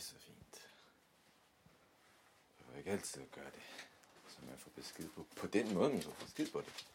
er så fint. Jeg vil ikke altid gøre det, som jeg får besked på. På den måde, man får besked på det.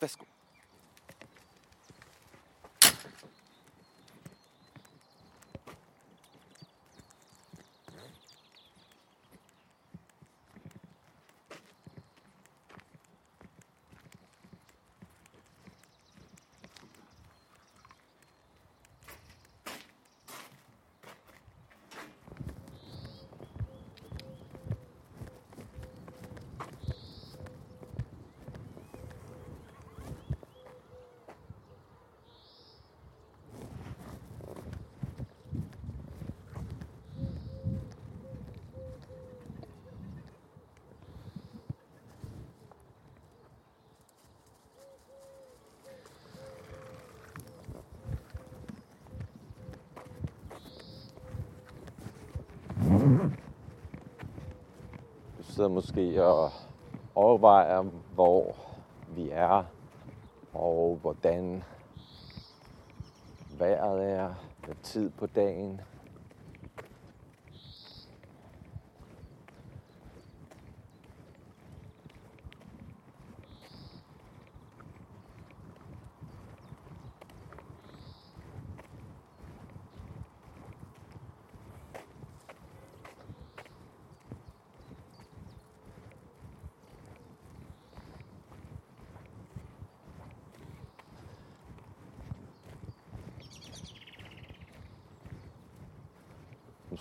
Vasco. Sidder måske og overvejer, hvor vi er, og hvordan vejret er, hvad tid på dagen.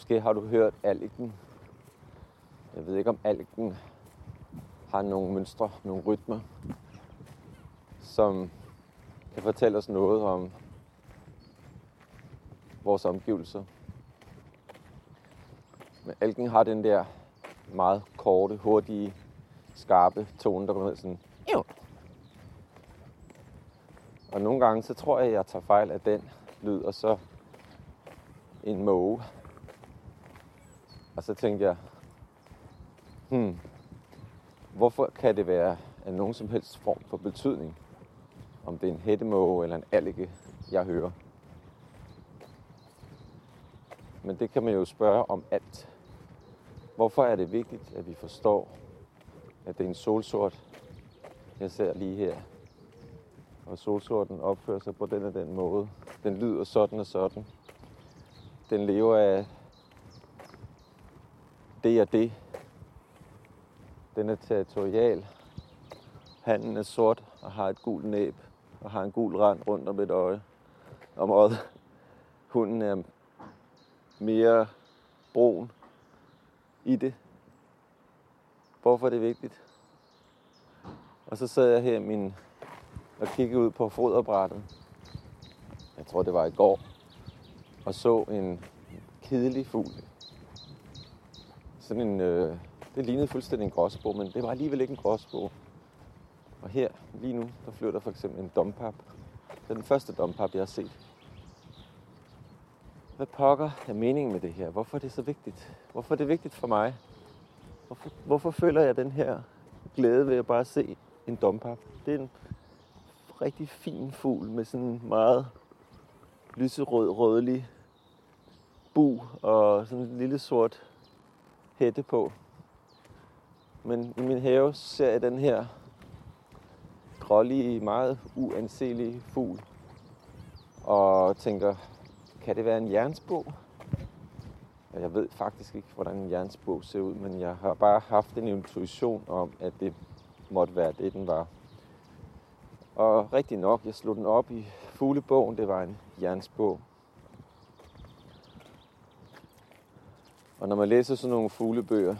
Måske har du hørt algen. Jeg ved ikke, om algen har nogle mønstre, nogle rytmer, som kan fortælle os noget om vores omgivelser. Men algen har den der meget korte, hurtige, skarpe tone, der går ned sådan. "Ew." Og nogle gange, så tror jeg, at jeg tager fejl af den lyd, og så en måge. Og så tænkte jeg, hmm, hvorfor kan det være af nogen som helst form for betydning, om det er en hættemåge eller en alge, jeg hører. Men det kan man jo spørge om alt. Hvorfor er det vigtigt, at vi forstår, at det er en solsort, jeg ser lige her. Og solsorten opfører sig på den og den måde. Den lyder sådan og sådan. Den lever af det og det. Den er territorial. Handen er sort og har et gult næb og har en gul rand rundt om et øje. Om øjet. Hunden er mere brun i det. Hvorfor er det vigtigt? Og så sad jeg her i min, og kiggede ud på foderbrættet. Jeg tror, det var i går. Og så en kedelig fugl sådan en, øh, det lignede fuldstændig en gråsbog, men det var alligevel ikke en gråsbog. Og her, lige nu, der flyver der for eksempel en dompap. Det er den første dompap, jeg har set. hvad pokker er meningen med det her? Hvorfor er det så vigtigt? Hvorfor er det vigtigt for mig? Hvorfor, hvorfor føler jeg den her glæde ved at bare se en dompap? Det er en rigtig fin fugl med sådan en meget lyserød, rødlig bu og sådan en lille sort hætte på. Men i min have ser jeg den her grålige, meget uanselige fugl. Og tænker, kan det være en jernsbog? Jeg ved faktisk ikke, hvordan en jernsbog ser ud, men jeg har bare haft en intuition om, at det måtte være det, den var. Og rigtig nok, jeg slog den op i fuglebogen, det var en jernsbog. Og når man læser sådan nogle fuglebøger,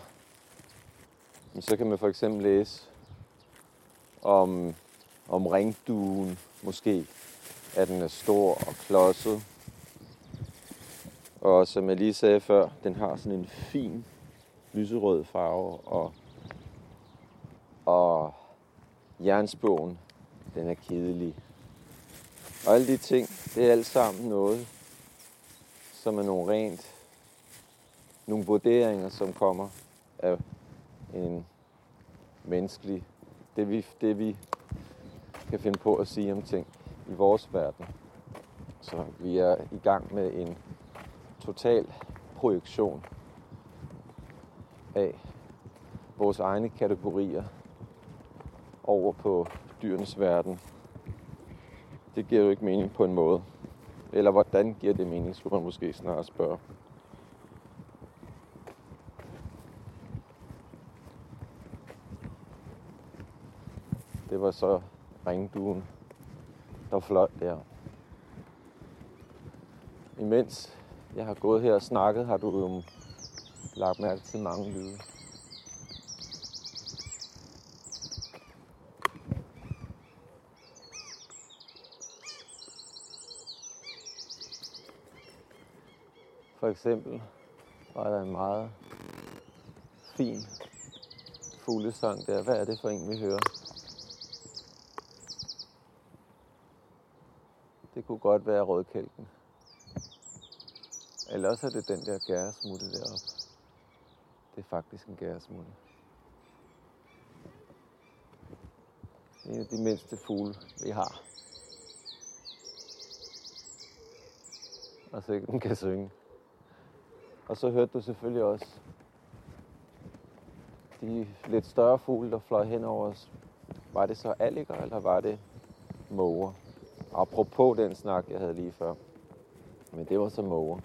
så kan man for eksempel læse om, om ringduen, måske, at den er stor og klodset. Og som jeg lige sagde før, den har sådan en fin lyserød farve, og, og jernsbogen, den er kedelig. Og alle de ting, det er alt sammen noget, som er nogle rent, nogle vurderinger, som kommer af en menneskelig, det vi, det vi kan finde på at sige om ting i vores verden. Så vi er i gang med en total projektion af vores egne kategorier over på dyrenes verden. Det giver jo ikke mening på en måde. Eller hvordan giver det mening, skulle man måske snarere spørge. Det var så ringduen, der fløj der. Imens jeg har gået her og snakket, har du jo lagt mærke til mange lyde. For eksempel var der en meget fin fuglesang der. Hvad er det for en, vi hører? Kunne godt være rødkælken. Eller også er det den der gæresmutte deroppe. Det er faktisk en gæresmutte. En af de mindste fugle, vi har. Og så den kan synge. Og så hørte du selvfølgelig også de lidt større fugle, der fløj hen over os. Var det så alliger, eller var det måger? Apropos den snak, jeg havde lige før. Men det var så måger.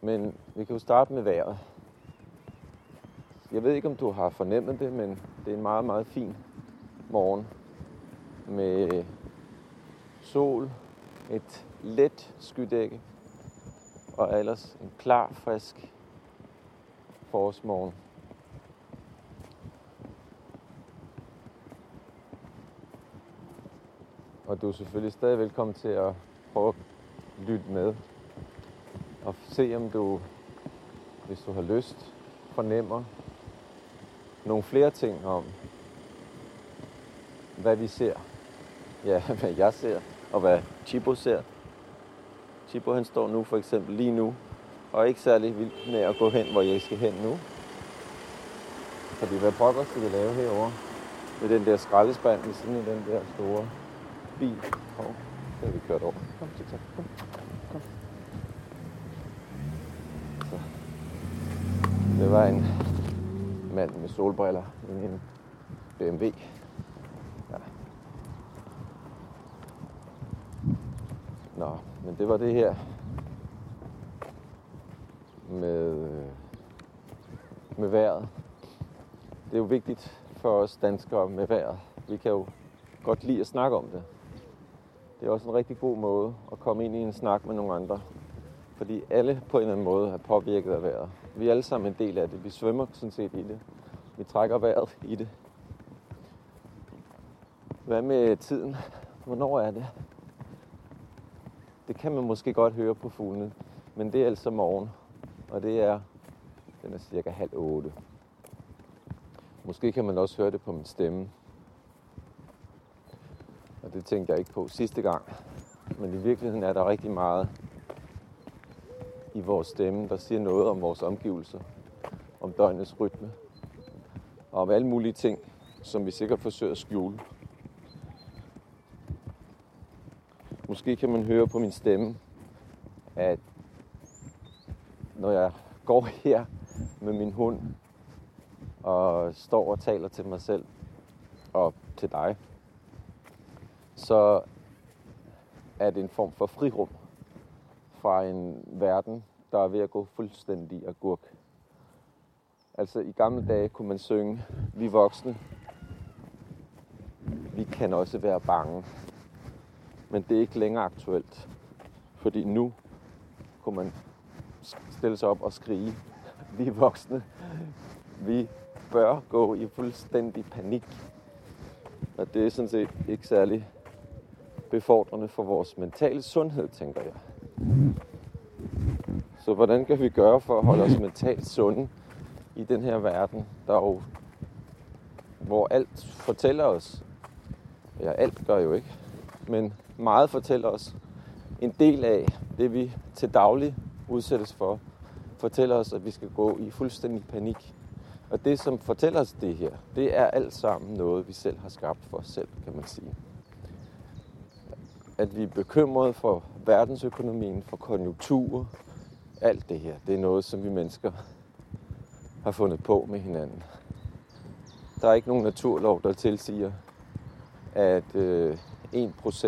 Men vi kan jo starte med vejret. Jeg ved ikke, om du har fornemmet det, men det er en meget, meget fin morgen med sol, et let skydække og ellers en klar, frisk forårsmorgen. Og du er selvfølgelig stadig velkommen til at prøve at lytte med og se om du, hvis du har lyst, fornemmer nogle flere ting om, hvad vi ser. Ja, hvad jeg ser, og hvad Chibo ser. Chibo han står nu for eksempel lige nu, og er ikke særlig vild med at gå hen, hvor jeg skal hen nu. Fordi hvad pokker skal vi lave herovre? Med den der skraldespand ved siden af den der store bil. Hov, det har vi kørt over. Kom, så kom. kom. Så. Det var en mand med solbriller i en BMW. Ja. Nå, men det var det her med, med vejret. Det er jo vigtigt for os danskere med vejret. Vi kan jo godt lide at snakke om det. Det er også en rigtig god måde at komme ind i en snak med nogle andre. Fordi alle på en eller anden måde er påvirket af vejret. Vi er alle sammen en del af det. Vi svømmer sådan set i det. Vi trækker vejret i det. Hvad med tiden? Hvornår er det? Det kan man måske godt høre på fuglene, men det er altså morgen, og det er, den er cirka halv otte. Måske kan man også høre det på min stemme. Og det tænkte jeg ikke på sidste gang. Men i virkeligheden er der rigtig meget i vores stemme, der siger noget om vores omgivelser, om døgnets rytme, og om alle mulige ting, som vi sikkert forsøger at skjule. Måske kan man høre på min stemme, at når jeg går her med min hund og står og taler til mig selv og til dig, så er det en form for frirum fra en verden, der er ved at gå fuldstændig agurk. Altså i gamle dage kunne man synge, vi voksne, vi kan også være bange. Men det er ikke længere aktuelt. Fordi nu kunne man stille sig op og skrige, vi voksne, vi bør gå i fuldstændig panik. Og det er sådan set ikke særlig befordrende for vores mentale sundhed, tænker jeg. Så hvordan kan vi gøre for at holde os mentalt sunde i den her verden, der jo, hvor alt fortæller os, ja alt gør jo ikke, men meget fortæller os en del af det, vi til daglig udsættes for, fortæller os, at vi skal gå i fuldstændig panik. Og det, som fortæller os det her, det er alt sammen noget, vi selv har skabt for os selv, kan man sige. At vi er bekymrede for verdensøkonomien, for konjunkturer, alt det her, det er noget, som vi mennesker har fundet på med hinanden. Der er ikke nogen naturlov, der tilsiger, at øh, 1%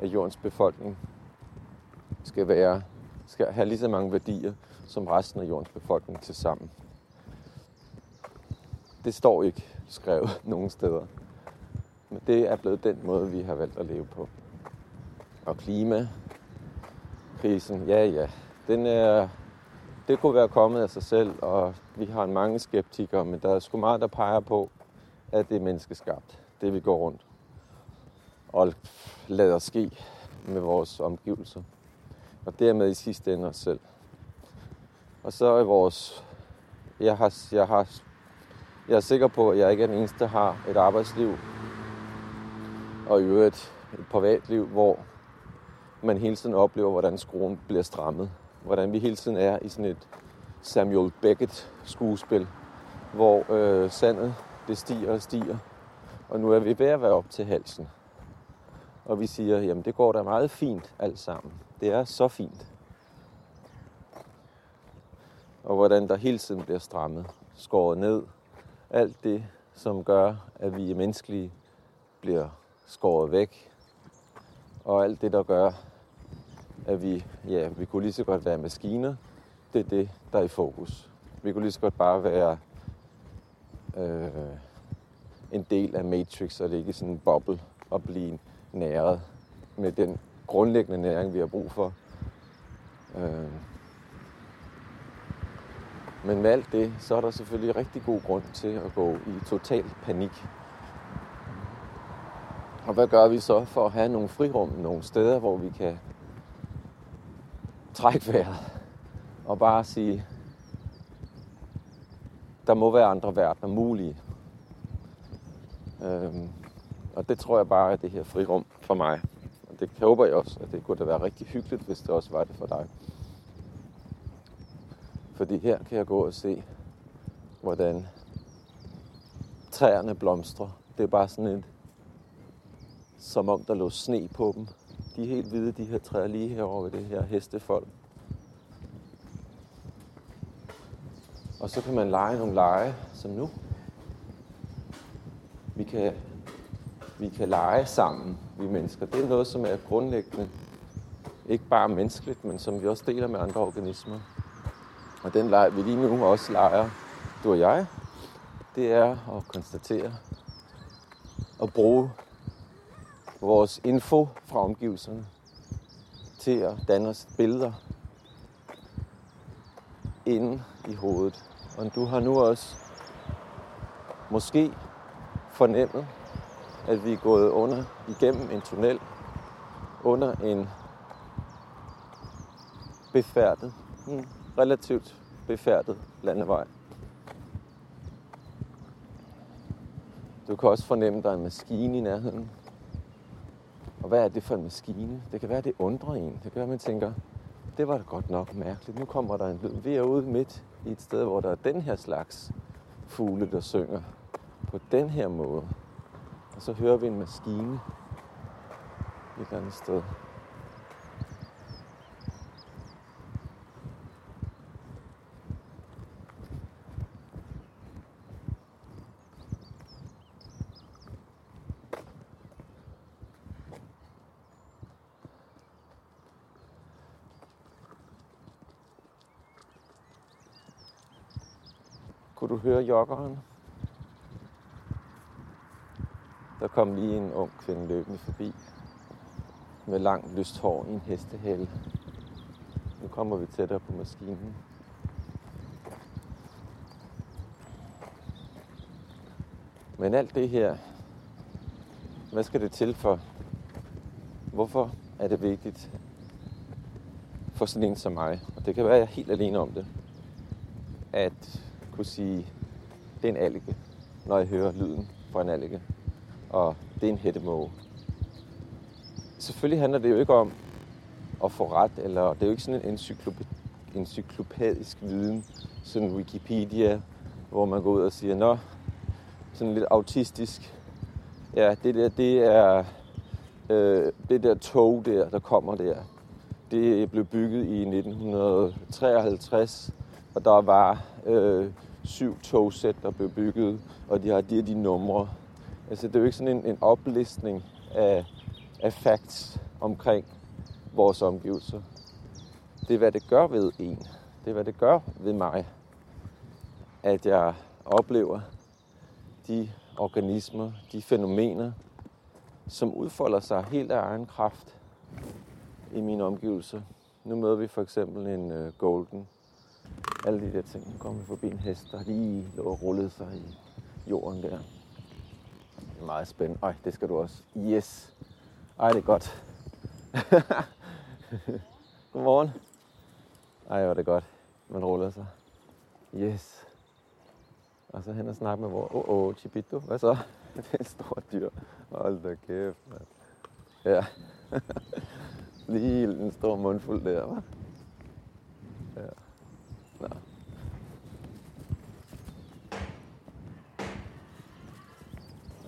af jordens befolkning skal, være, skal have lige så mange værdier som resten af jordens befolkning til sammen. Det står ikke skrevet nogen steder. Men det er blevet den måde, vi har valgt at leve på. Og klimakrisen, ja ja, den er, det kunne være kommet af sig selv, og vi har mange skeptikere, men der er sgu meget, der peger på, at det er menneskeskabt, det vi går rundt og lader ske med vores omgivelser. Og dermed i sidste ende os selv. Og så er vores... Jeg, har, jeg, har, jeg er sikker på, at jeg ikke er den eneste, der har et arbejdsliv og i øvrigt et privatliv, hvor man hele tiden oplever, hvordan skruen bliver strammet. Hvordan vi hele tiden er i sådan et Samuel Beckett skuespil, hvor øh, sandet det stiger og stiger. Og nu er vi ved at være op til halsen. Og vi siger, jamen det går da meget fint alt sammen. Det er så fint. Og hvordan der hele tiden bliver strammet, skåret ned. Alt det, som gør, at vi er menneskelige, bliver skåret væk. Og alt det, der gør, at vi, ja, vi kunne lige så godt være maskiner, det er det, der er i fokus. Vi kunne lige så godt bare være øh, en del af Matrix og det ikke sådan en boble og blive næret med den grundlæggende næring, vi har brug for. Øh. Men med alt det, så er der selvfølgelig rigtig god grund til at gå i total panik. Og hvad gør vi så for at have nogle frirum, nogle steder, hvor vi kan trække vejret og bare sige, der må være andre verdener mulige. Øhm, og det tror jeg bare er det her frirum for mig. Og det håber jeg også, at det kunne da være rigtig hyggeligt, hvis det også var det for dig. Fordi her kan jeg gå og se, hvordan træerne blomstrer. Det er bare sådan et, som om der lå sne på dem. De er helt hvide, de her træer lige herovre ved det her hestefold. Og så kan man lege nogle lege, som nu. Vi kan vi kan lege sammen, vi mennesker. Det er noget, som er grundlæggende ikke bare menneskeligt, men som vi også deler med andre organismer. Og den leg, vi lige nu også leger, du og jeg, det er at konstatere og bruge vores info fra omgivelserne til at danne os billeder inde i hovedet. Og du har nu også måske fornemmet, at vi er gået under igennem en tunnel, under en befærdet, en relativt befærdet landevej. Du kan også fornemme, at der er en maskine i nærheden. Og hvad er det for en maskine? Det kan være, det undrer en. Det kan være, man tænker, det var da godt nok mærkeligt. Nu kommer der en lyd. Vi er ude midt i et sted, hvor der er den her slags fugle, der synger på den her måde. Og så hører vi en maskine et eller andet sted. Kunne du høre joggeren? Der kom lige en ung kvinde løbende forbi med langt lyst hår i en hestehale. Nu kommer vi tættere på maskinen. Men alt det her, hvad skal det til for? Hvorfor er det vigtigt for sådan en som mig? Og det kan være, at jeg er helt alene om det. At kunne sige, det er en alge, når jeg hører lyden fra en alge. Og det er en hættemåge. Selvfølgelig handler det jo ikke om at få ret, eller det er jo ikke sådan en encyklopædisk, encyklopædisk viden, sådan Wikipedia, hvor man går ud og siger, nå, sådan lidt autistisk, ja, det der, det er øh, det der tog der, der kommer der. Det blev bygget i 1953, og der var øh, syv togsæt, der blev bygget, og de har de de numre. Altså, det er jo ikke sådan en, en oplistning af, af facts omkring vores omgivelser. Det er, hvad det gør ved en. Det er, hvad det gør ved mig, at jeg oplever de organismer, de fænomener, som udfolder sig helt af egen kraft i mine omgivelser. Nu møder vi for eksempel en øh, golden alle de der ting. Nu kommer vi forbi en hest, der lige lå og rullede sig i jorden der. Det er meget spændende. Ej, det skal du også. Yes. Ej, det er godt. Godmorgen. Ej, hvor er det godt. Man ruller sig. Yes. Og så hen og snakke med vores... Åh, oh, oh, Chibito. Hvad så? Det er et stort dyr. Hold da kæft, mand. Ja. Lige en stor mundfuld der, hva'? Ja. Nå.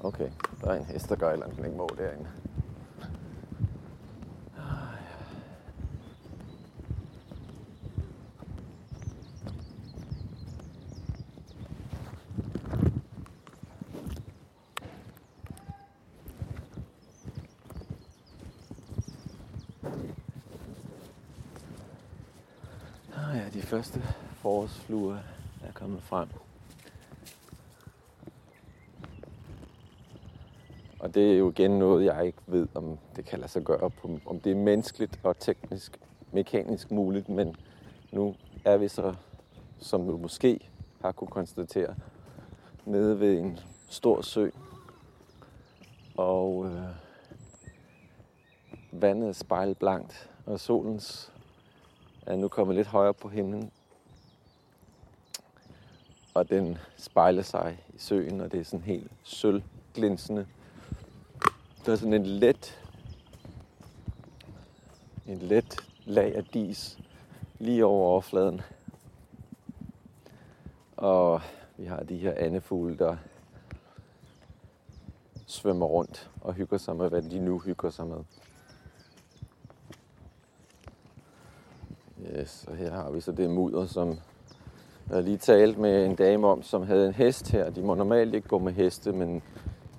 Okay, der er en hest, der gør et eller andet, ikke må derinde. de første forårsfluer er kommet frem. Og det er jo igen noget, jeg ikke ved, om det kan lade sig gøre, på, om det er menneskeligt og teknisk, mekanisk muligt, men nu er vi så, som du måske har kunne konstatere, nede ved en stor sø. Og øh, vandet er spejlblankt, og solens er nu kommet lidt højere på himlen. Og den spejler sig i søen, og det er sådan helt sølvglinsende. Der er sådan en let, en let lag af dis lige over overfladen. Og vi har de her andefugle, der svømmer rundt og hygger sig med, hvad de nu hygger sig med. Yes, og her har vi så det mudder, som jeg lige talt med en dame om, som havde en hest her. De må normalt ikke gå med heste, men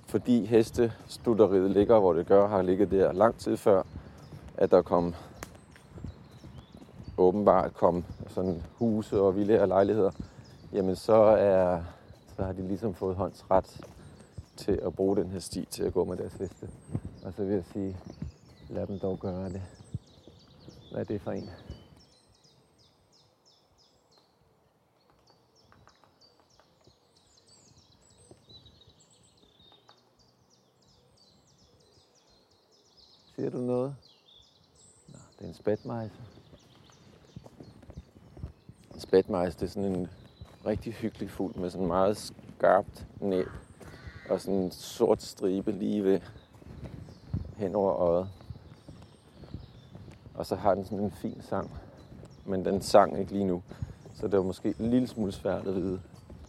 fordi hestestutteriet ligger, hvor det gør, har ligget der lang tid før, at der kom åbenbart kom sådan huse og villaer og lejligheder, jamen så, er, så har de ligesom fået håndsret til at bruge den her sti til at gå med deres heste. Og så vil jeg sige, lad dem dog gøre det. Hvad er det for en? Ser du noget? Nå, det er en spætmejse. En spætmejse, det er sådan en rigtig hyggelig fugl med sådan meget skarpt næb og sådan en sort stribe lige ved hen over øjet. Og så har den sådan en fin sang. Men den sang ikke lige nu. Så det var måske en lille smule svært at vide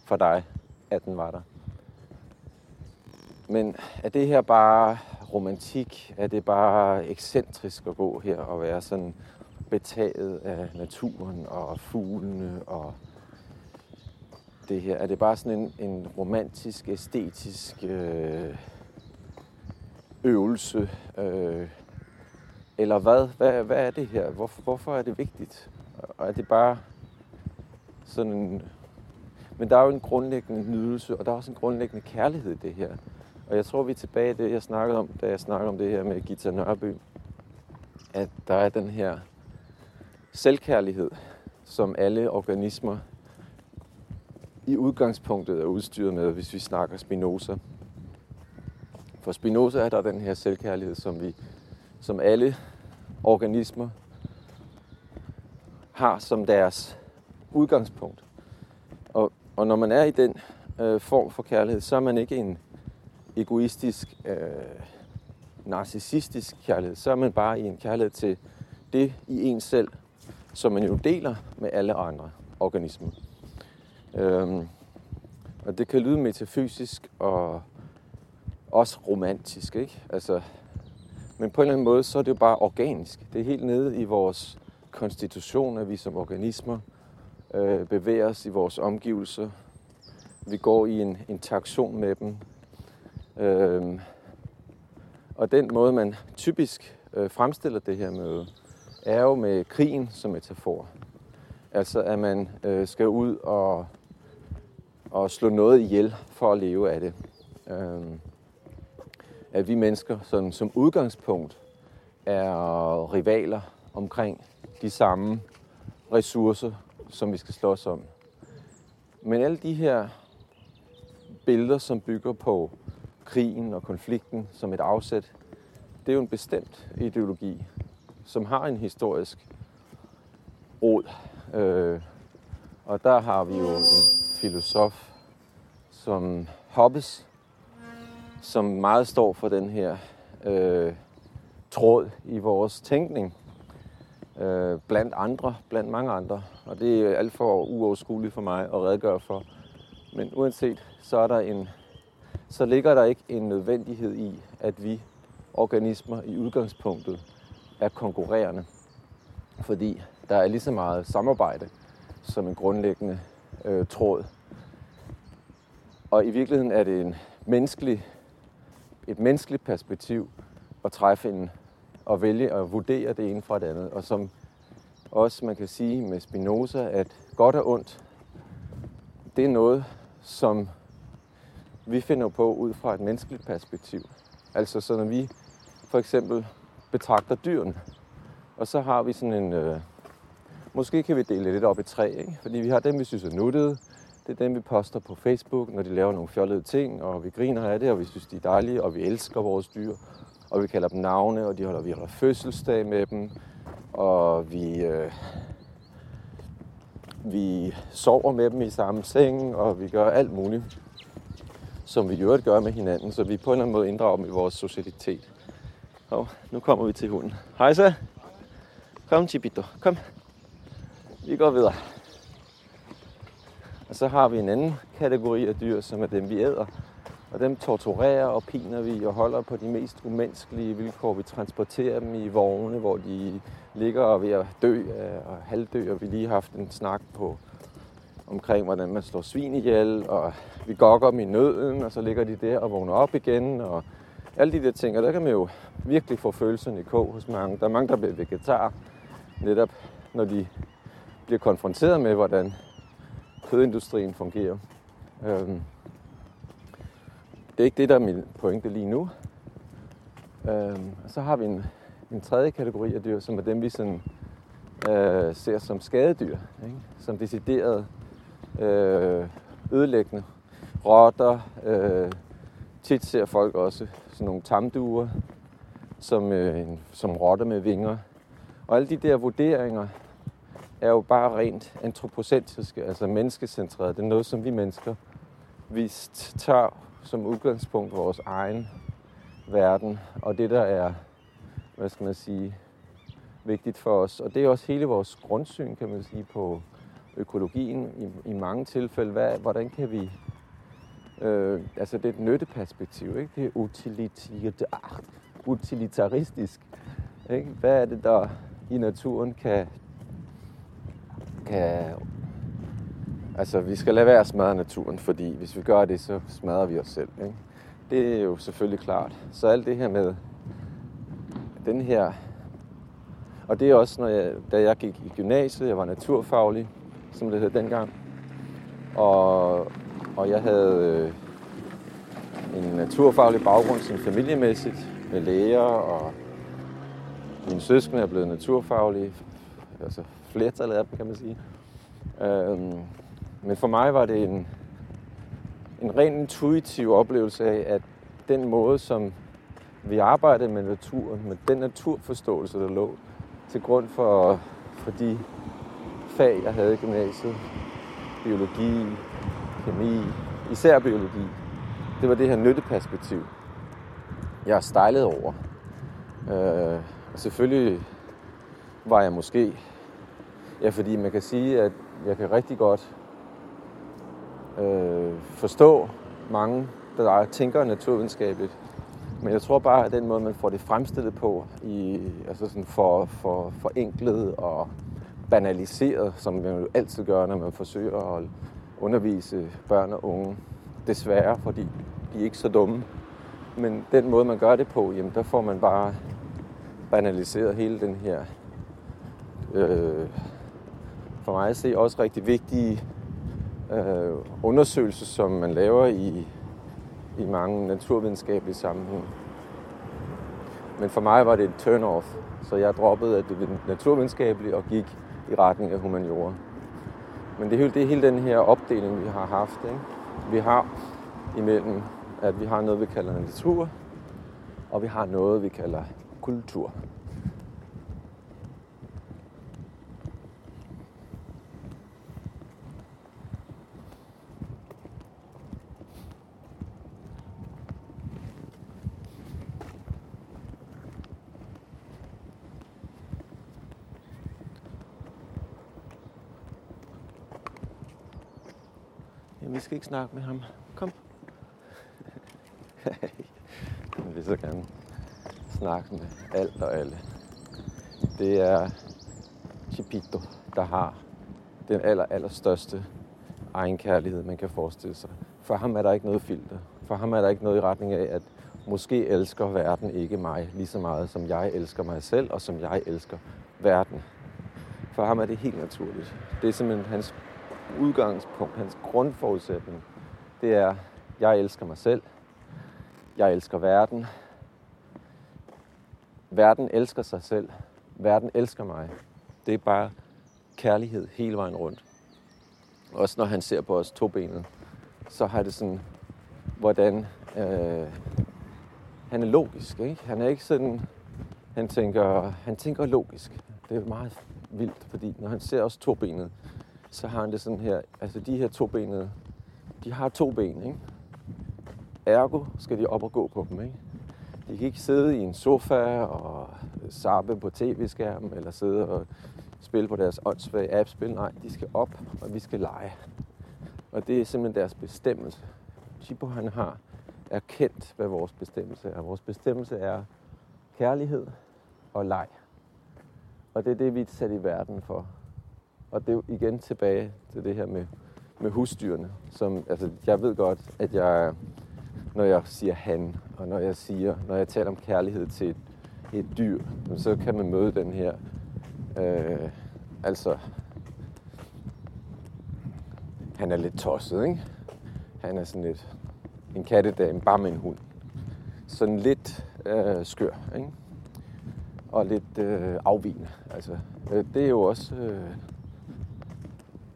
for dig, at den var der. Men er det her bare romantik? Er det bare ekscentrisk at gå her og være sådan betaget af naturen og fuglene og det her? Er det bare sådan en, en romantisk, æstetisk øh, øvelse? Øh, eller hvad? hvad? Hvad er det her? Hvorfor, hvorfor er det vigtigt? Og er det bare sådan en... Men der er jo en grundlæggende nydelse, og der er også en grundlæggende kærlighed i det her. Og jeg tror, vi er tilbage i det, jeg snakkede om, da jeg snakkede om det her med Gita Nørby. At der er den her selvkærlighed, som alle organismer i udgangspunktet er udstyret med, hvis vi snakker Spinoza. For Spinoza er der den her selvkærlighed, som vi, som alle organismer har som deres udgangspunkt. Og, og når man er i den øh, form for kærlighed, så er man ikke en egoistisk, øh, narcissistisk kærlighed. Så er man bare i en kærlighed til det i en selv, som man jo deler med alle andre organismer. Øhm, og det kan lyde metafysisk og også romantisk, ikke? Altså, men på en eller anden måde, så er det jo bare organisk. Det er helt nede i vores konstitution, at vi som organismer øh, bevæger os i vores omgivelser. Vi går i en interaktion med dem. Øhm, og den måde, man typisk øh, fremstiller det her med, er jo med krigen som metafor. Altså, at man øh, skal ud og, og slå noget ihjel for at leve af det. Øhm, at vi mennesker som, som udgangspunkt er rivaler omkring de samme ressourcer, som vi skal slås om. Men alle de her billeder, som bygger på krigen og konflikten som et afsæt, det er jo en bestemt ideologi, som har en historisk rod. Øh, og der har vi jo en filosof som Hobbes, som meget står for den her øh, tråd i vores tænkning. Øh, blandt andre, blandt mange andre. Og det er alt for uoverskueligt for mig at redegøre for. Men uanset, så, er der en, så ligger der ikke en nødvendighed i, at vi organismer i udgangspunktet er konkurrerende. Fordi der er lige så meget samarbejde som en grundlæggende øh, tråd. Og i virkeligheden er det en menneskelig, et menneskeligt perspektiv at træffe en og vælge at vurdere det ene fra det andet. Og som også man kan sige med Spinoza, at godt og ondt, det er noget, som vi finder på ud fra et menneskeligt perspektiv. Altså så når vi for eksempel betragter dyrene, og så har vi sådan en... Øh, måske kan vi dele lidt op i tre, ikke? fordi vi har dem, vi synes er nuttede, det er dem, vi poster på Facebook, når de laver nogle fjollede ting, og vi griner af det, og vi synes, de er dejlige, og vi elsker vores dyr og vi kalder dem navne, og de holder, vi holder fødselsdag med dem, og vi, øh, vi sover med dem i samme seng, og vi gør alt muligt, som vi jo gør med hinanden, så vi på en eller anden måde inddrager dem i vores socialitet. Og nu kommer vi til hunden. Hej så. Kom, Chibito. Kom. Vi går videre. Og så har vi en anden kategori af dyr, som er dem, vi æder. Og dem torturerer og piner vi og holder på de mest umenneskelige vilkår. Vi transporterer dem i vogne, hvor de ligger og ved at dø og halvdø. Og vi lige har haft en snak på omkring, hvordan man slår svin ihjel, og vi gokker dem i nøden, og så ligger de der og vågner op igen, og alle de der ting. Og der kan man jo virkelig få følelsen i kog hos mange. Der er mange, der bliver vegetar, netop når de bliver konfronteret med, hvordan kødindustrien fungerer. Øhm, det er ikke det, der er min pointe lige nu. Øhm, så har vi en, en tredje kategori af dyr, som er dem, vi sådan, øh, ser som skadedyr. Ikke? Som decideret øh, ødelæggende. Rotter. Øh, tit ser folk også sådan nogle tamduer, som, øh, som rotter med vinger. Og alle de der vurderinger er jo bare rent antropocentriske, altså menneskecentrerede. Det er noget, som vi mennesker vi tager som udgangspunkt vores egen verden, og det der er, hvad skal man sige, vigtigt for os. Og det er også hele vores grundsyn, kan man sige, på økologien i, i mange tilfælde. Hvad, hvordan kan vi... Øh, altså det er et nytteperspektiv, ikke? Det er utilitarisk. Ah, utilitaristisk. Ikke? Hvad er det, der i naturen kan, kan... Altså, vi skal lade være at smadre naturen, fordi hvis vi gør det, så smadrer vi os selv. Ikke? Det er jo selvfølgelig klart. Så alt det her med den her... Og det er også, når jeg, da jeg gik i gymnasiet, jeg var naturfaglig, som det hed dengang. Og, og jeg havde øh, en naturfaglig baggrund sådan familiemæssigt med læger, og mine søskende er blevet naturfaglige, altså flertallet af dem, kan man sige. Øhm, men for mig var det en, en ren intuitiv oplevelse af, at den måde, som vi arbejdede med naturen, med den naturforståelse, der lå til grund for, for de fag, jeg havde i gymnasiet, biologi, kemi, især biologi, det var det her nytteperspektiv, jeg stejlede over. Øh, og selvfølgelig var jeg måske, ja, fordi man kan sige, at jeg kan rigtig godt øh, forstå mange, der tænker naturvidenskabeligt. Men jeg tror bare, at den måde, man får det fremstillet på, i, altså sådan for, for forenklet og banaliseret, som man jo altid gør, når man forsøger at undervise børn og unge. Desværre, fordi de er ikke så dumme. Men den måde, man gør det på, jamen, der får man bare banaliseret hele den her, øh, for mig at se, også rigtig vigtige øh, undersøgelser, som man laver i, i mange naturvidenskabelige sammenhæng. Men for mig var det et turn-off, så jeg droppede at det naturvidenskabelige og gik i retning af humaniora. Men det er, det er hele den her opdeling, vi har haft. Ikke? Vi har imellem, at vi har noget, vi kalder natur, og vi har noget, vi kalder kultur. Ikke snakke med ham. Kom. Jeg vil så gerne snakke med alt og alle. Det er Chipito, der har den aller, aller største egenkærlighed, man kan forestille sig. For ham er der ikke noget filter. For ham er der ikke noget i retning af, at måske elsker verden ikke mig lige så meget, som jeg elsker mig selv, og som jeg elsker verden. For ham er det helt naturligt. Det er simpelthen hans udgangspunkt, hans grundforudsætning. Det er, jeg elsker mig selv. Jeg elsker verden. Verden elsker sig selv. Verden elsker mig. Det er bare kærlighed hele vejen rundt. Også når han ser på os to benet, så har det sådan, hvordan øh, han er logisk. Ikke? Han er ikke sådan, han tænker, han tænker logisk. Det er meget vildt, fordi når han ser os to benet, så har han det sådan her, altså de her to benede, de har to ben, ikke? Ergo skal de op og gå på dem, ikke? De kan ikke sidde i en sofa og sappe på tv-skærmen, eller sidde og spille på deres åndssvage app-spil. Nej, de skal op, og vi skal lege. Og det er simpelthen deres bestemmelse. Chibo han har erkendt, hvad vores bestemmelse er. Vores bestemmelse er kærlighed og leg. Og det er det, vi er sat i verden for. Og det er jo igen tilbage til det her med, med husdyrene. Som, altså, jeg ved godt, at jeg, når jeg siger han, og når jeg siger, når jeg taler om kærlighed til et, et dyr, så kan man møde den her, øh, altså, han er lidt tosset, ikke? Han er sådan lidt en kattedame, bare med en hund. Sådan lidt øh, skør, ikke? Og lidt øh, afvigende. Altså, øh, det er jo også øh,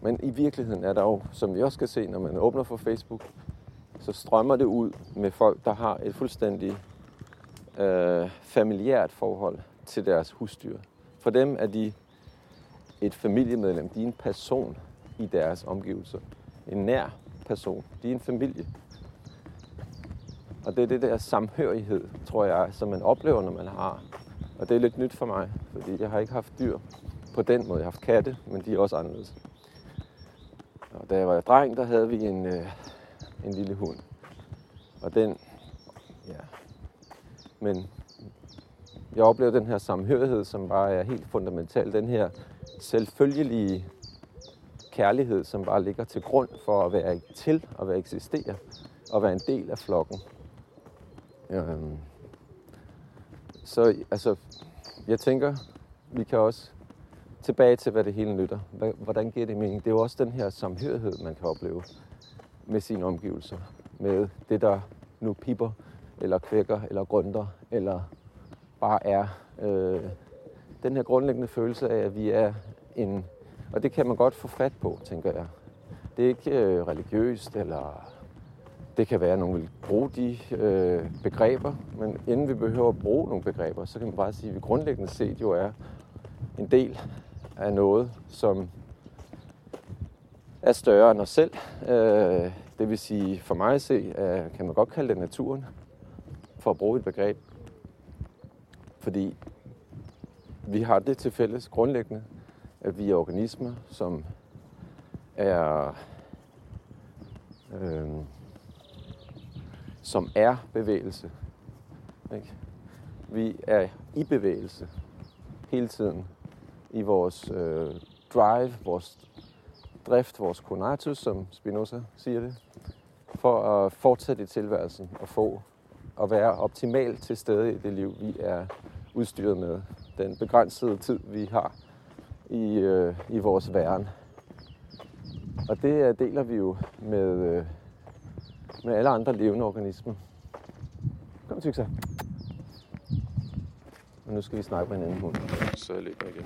men i virkeligheden er der jo, som vi også kan se, når man åbner for Facebook, så strømmer det ud med folk, der har et fuldstændig øh, familiært forhold til deres husdyr. For dem er de et familiemedlem. De er en person i deres omgivelser. En nær person. De er en familie. Og det er det der samhørighed, tror jeg, som man oplever, når man har. Og det er lidt nyt for mig, fordi jeg har ikke haft dyr på den måde. Jeg har haft katte, men de er også anderledes. Og da jeg var dreng, der havde vi en, øh, en lille hund. Og den, ja, men jeg oplever den her samhørighed, som bare er helt fundamental. Den her selvfølgelige kærlighed, som bare ligger til grund for at være til, at være eksistere, og være en del af flokken. Øhm. Så altså, jeg tænker, vi kan også tilbage til, hvad det hele nytter. Hvordan giver det mening? Det er jo også den her samhørighed, man kan opleve med sine omgivelser. Med det, der nu piper, eller kvækker, eller grønter, eller bare er. Øh, den her grundlæggende følelse af, at vi er en... Og det kan man godt få fat på, tænker jeg. Det er ikke øh, religiøst, eller det kan være, at nogen vil bruge de øh, begreber, men inden vi behøver at bruge nogle begreber, så kan man bare sige, at vi grundlæggende set jo er en del af noget, som er større end os selv. Øh, det vil sige, for mig at se, kan man godt kalde det naturen, for at bruge et begreb. Fordi vi har det til fælles grundlæggende, at vi er organismer, som er øh, som er bevægelse. Ikke? Vi er i bevægelse hele tiden i vores øh, drive, vores drift, vores conatus, som Spinoza siger det, for at fortsætte i tilværelsen og få at være optimalt til stede i det liv, vi er udstyret med. Den begrænsede tid, vi har i, øh, i vores væren. Og det øh, deler vi jo med, øh, med alle andre levende organismer. Kom, tykser. Og nu skal vi snakke med en anden hund. Så jeg løber igen.